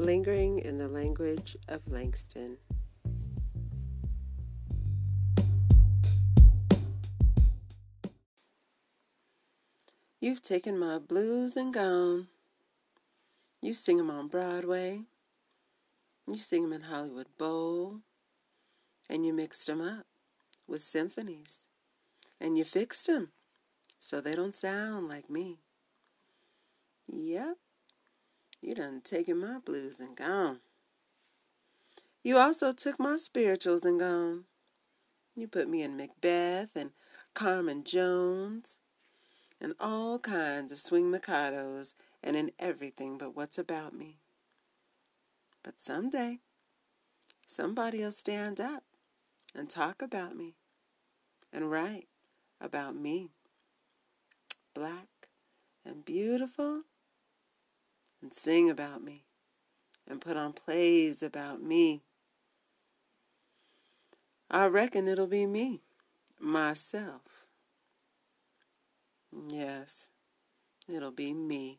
lingering in the language of Langston. You've taken my blues and gone. You sing 'em on Broadway. You sing 'em in Hollywood Bowl. And you mixed 'em up with symphonies. And you fixed 'em so they don't sound like me. Yep, done taken my blues and gone. You also took my spirituals and gone. You put me in Macbeth and Carmen Jones and all kinds of swing mikados and in everything but what's about me. But someday, somebody'll stand up and talk about me and write about me. Black and beautiful and sing about me and put on plays about me. I reckon it'll be me, myself. Yes, it'll be me.